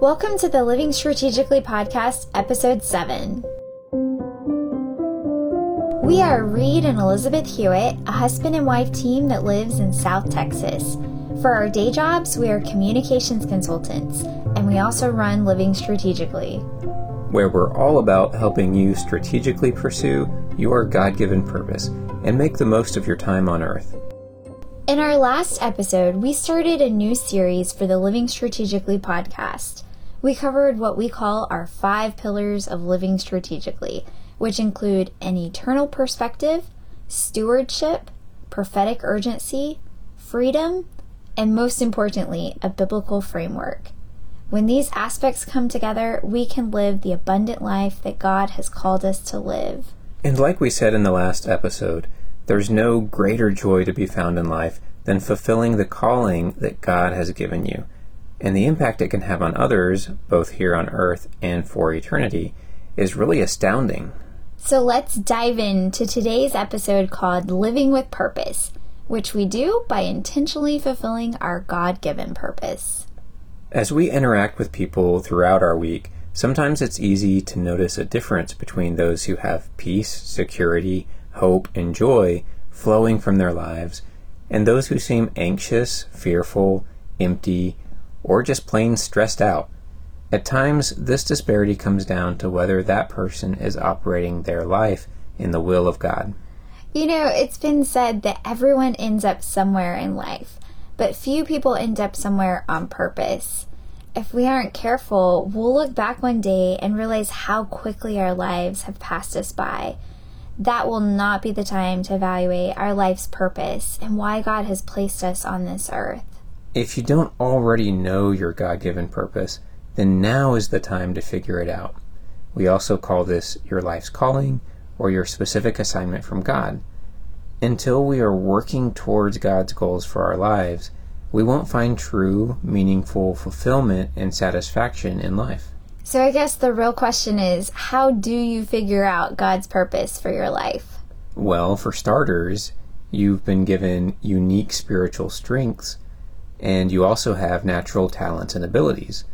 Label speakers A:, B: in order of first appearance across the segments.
A: Welcome to the Living Strategically podcast, episode 7. We are Reed and Elizabeth Hewitt, a husband and wife team that lives in South Texas. For our day jobs, we are communications consultants, and we also run Living Strategically,
B: where we're all about helping you strategically pursue your God given purpose and make the most of your time on earth.
A: In our last episode, we started a new series for the Living Strategically podcast. We covered what we call our five pillars of living strategically, which include an eternal perspective, stewardship, prophetic urgency, freedom, and most importantly, a biblical framework. When these aspects come together, we can live the abundant life that God has called us to live.
B: And like we said in the last episode, there's no greater joy to be found in life than fulfilling the calling that God has given you. And the impact it can have on others, both here on earth and for eternity, is really astounding.
A: So let's dive into today's episode called Living with Purpose, which we do by intentionally fulfilling our God given purpose.
B: As we interact with people throughout our week, sometimes it's easy to notice a difference between those who have peace, security, hope, and joy flowing from their lives, and those who seem anxious, fearful, empty, or just plain stressed out. At times, this disparity comes down to whether that person is operating their life in the will of God.
A: You know, it's been said that everyone ends up somewhere in life, but few people end up somewhere on purpose. If we aren't careful, we'll look back one day and realize how quickly our lives have passed us by that will not be the time to evaluate our life's purpose and why God has placed us on this earth.
B: If you don't already know your God given purpose, then now is the time to figure it out. We also call this your life's calling or your specific assignment from God. Until we are working towards God's goals for our lives, we won't find true, meaningful fulfillment and satisfaction in life.
A: So I guess the real question is how do you figure out God's purpose for your life?
B: Well, for starters, you've been given unique spiritual strengths and you also have natural talents and abilities.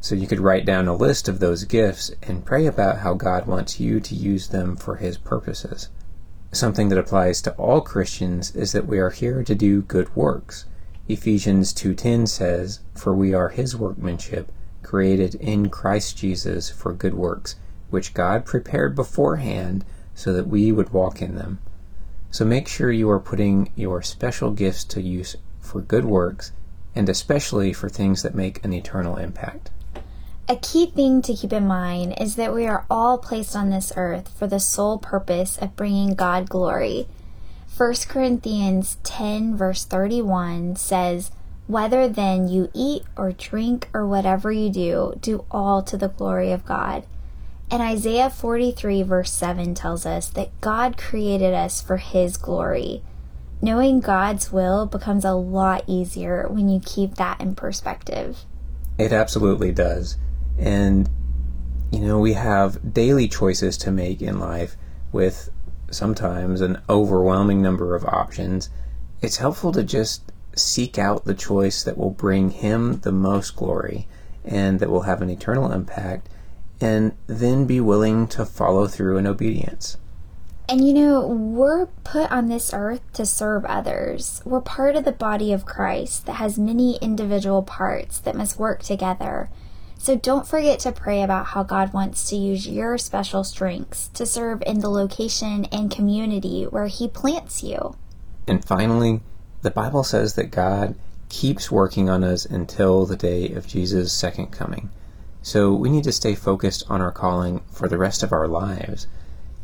B: So you could write down a list of those gifts and pray about how God wants you to use them for his purposes. Something that applies to all Christians is that we are here to do good works. Ephesians 2:10 says, "For we are his workmanship, created in Christ Jesus for good works, which God prepared beforehand so that we would walk in them. So make sure you are putting your special gifts to use for good works, and especially for things that make an eternal impact.
A: A key thing to keep in mind is that we are all placed on this earth for the sole purpose of bringing God glory. 1 Corinthians 10, verse 31 says, whether then you eat or drink or whatever you do, do all to the glory of God. And Isaiah 43, verse 7 tells us that God created us for His glory. Knowing God's will becomes a lot easier when you keep that in perspective.
B: It absolutely does. And, you know, we have daily choices to make in life with sometimes an overwhelming number of options. It's helpful to just seek out the choice that will bring Him the most glory and that will have an eternal impact, and then be willing to follow through in obedience.
A: And you know, we're put on this earth to serve others. We're part of the body of Christ that has many individual parts that must work together. So don't forget to pray about how God wants to use your special strengths to serve in the location and community where He plants you.
B: And finally, the Bible says that God keeps working on us until the day of Jesus' second coming. So we need to stay focused on our calling for the rest of our lives.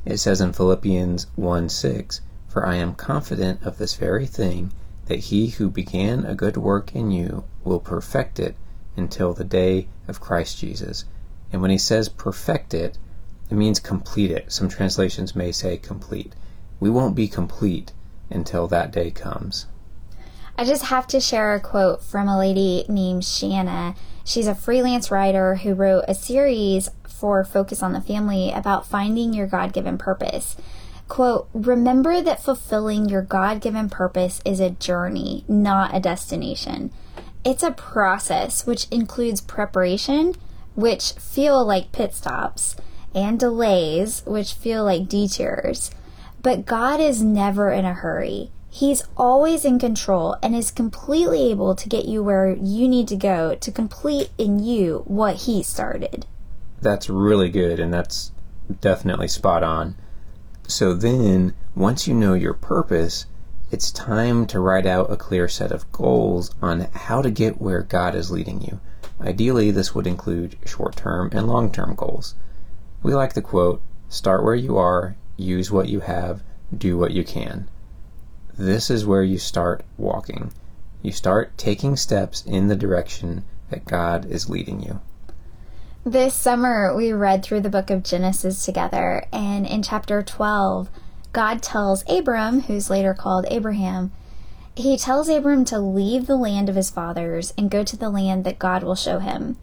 B: It says in Philippians 1 6, For I am confident of this very thing, that he who began a good work in you will perfect it until the day of Christ Jesus. And when he says perfect it, it means complete it. Some translations may say complete. We won't be complete until that day comes.
A: I just have to share a quote from a lady named Shanna. She's a freelance writer who wrote a series for Focus on the Family about finding your God given purpose. Quote, remember that fulfilling your God given purpose is a journey, not a destination. It's a process which includes preparation, which feel like pit stops, and delays, which feel like detours. But God is never in a hurry. He's always in control and is completely able to get you where you need to go to complete in you what He started.
B: That's really good, and that's definitely spot on. So then, once you know your purpose, it's time to write out a clear set of goals on how to get where God is leading you. Ideally, this would include short term and long term goals. We like the quote start where you are, use what you have, do what you can. This is where you start walking. You start taking steps in the direction that God is leading you.
A: This summer, we read through the book of Genesis together, and in chapter 12, God tells Abram, who's later called Abraham, he tells Abram to leave the land of his fathers and go to the land that God will show him.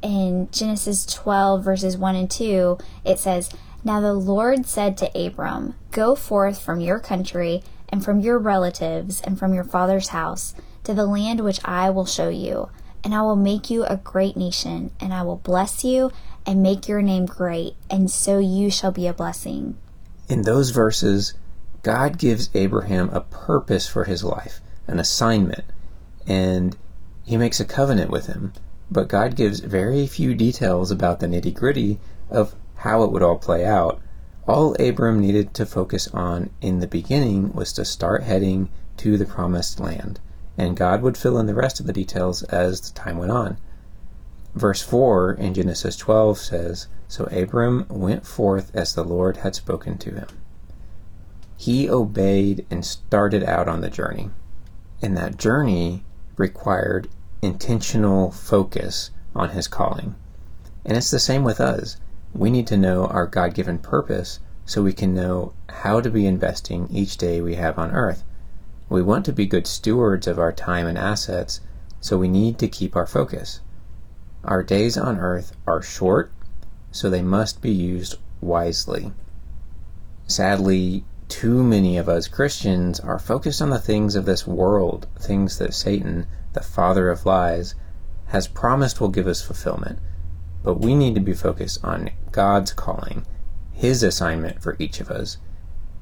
A: In Genesis 12, verses 1 and 2, it says, Now the Lord said to Abram, Go forth from your country and from your relatives and from your father's house to the land which I will show you. And I will make you a great nation, and I will bless you and make your name great, and so you shall be a blessing.
B: In those verses, God gives Abraham a purpose for his life, an assignment, and he makes a covenant with him. But God gives very few details about the nitty gritty of how it would all play out all Abram needed to focus on in the beginning was to start heading to the promised land, and God would fill in the rest of the details as the time went on. Verse 4 in Genesis 12 says, So Abram went forth as the Lord had spoken to him. He obeyed and started out on the journey. And that journey required intentional focus on his calling. And it's the same with us we need to know our God given purpose so we can know how to be investing each day we have on earth. We want to be good stewards of our time and assets, so we need to keep our focus. Our days on earth are short, so they must be used wisely. Sadly, too many of us Christians are focused on the things of this world, things that Satan, the father of lies, has promised will give us fulfillment but we need to be focused on God's calling, His assignment for each of us.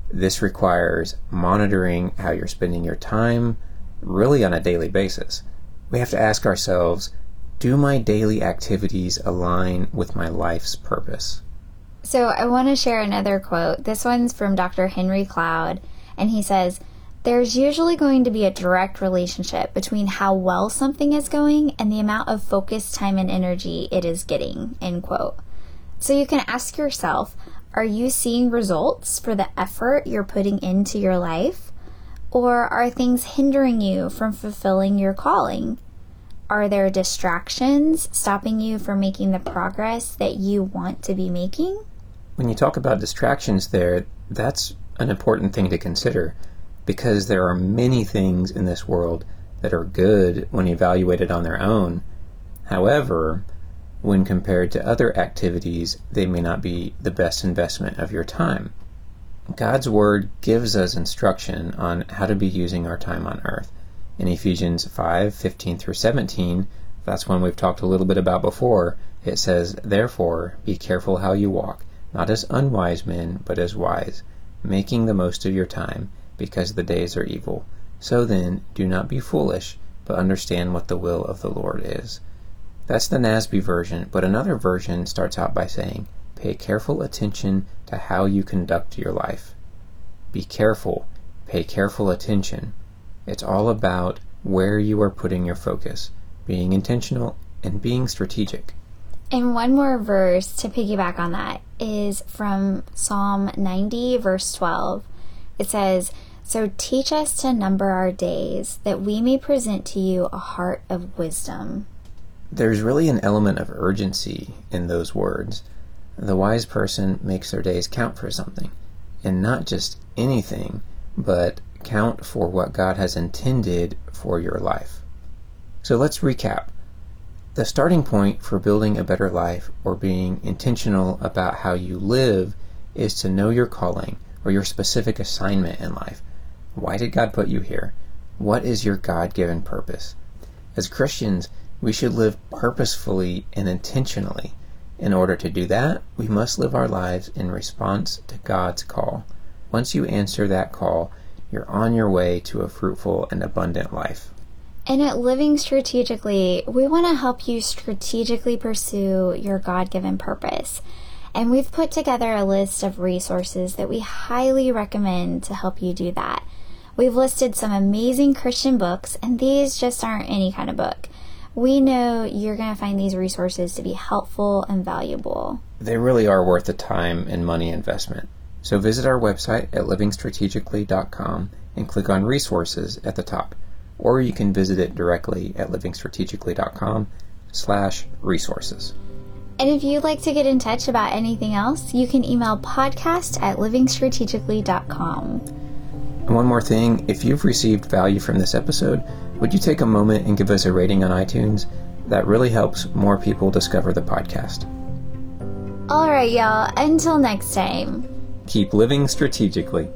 B: This requires monitoring how you're spending your time really on a daily basis. We have to ask ourselves do my daily activities align with my life's purpose?
A: So, I want to share another quote. This one's from Dr. Henry Cloud, and he says, there's usually going to be a direct relationship between how well something is going and the amount of focus, time, and energy it is getting. End quote. So you can ask yourself are you seeing results for the effort you're putting into your life? Or are things hindering you from fulfilling your calling? Are there distractions stopping you from making the progress that you want to be making?
B: When you talk about distractions, there, that's an important thing to consider because there are many things in this world that are good when evaluated on their own. However, when compared to other activities, they may not be the best investment of your time. God's Word gives us instruction on how to be using our time on earth. In Ephesians 5 15 through 17, that's one we've talked a little bit about before, it says, Therefore, be careful how you walk, not as unwise men, but as wise, making the most of your time because the days are evil. So then, do not be foolish, but understand what the will of the Lord is. That's the NASB version, but another version starts out by saying, Pay careful attention to how you conduct your life. Be careful, pay careful attention. It's all about where you are putting your focus, being intentional and being strategic.
A: And one more verse to piggyback on that is from Psalm 90, verse 12. It says, so teach us to number our days, that we may present to you a heart of wisdom.
B: There's really an element of urgency in those words. The wise person makes their days count for something, and not just anything, but count for what God has intended for your life. So let's recap. The starting point for building a better life or being intentional about how you live is to know your calling or your specific assignment in life. Why did God put you here? What is your God given purpose? As Christians, We should live purposefully and intentionally. In order to do that, we must live our lives in response to God's call. Once you answer that call, you're on your way to a fruitful and abundant life.
A: And at Living Strategically, we want to help you strategically pursue your God given purpose. And we've put together a list of resources that we highly recommend to help you do that. We've listed some amazing Christian books, and these just aren't any kind of book. We know you're going to find these resources to be helpful and valuable.
B: They really are worth the time and money investment. So visit our website at livingstrategically.com and click on resources at the top. Or you can visit it directly at livingstrategically.com slash resources.
A: And if you'd like to get in touch about anything else, you can email podcast at livingstrategically.com.
B: And one more thing, if you've received value from this episode, would you take a moment and give us a rating on iTunes? That really helps more people discover the podcast.
A: All right, y'all. Until next time.
B: Keep living strategically.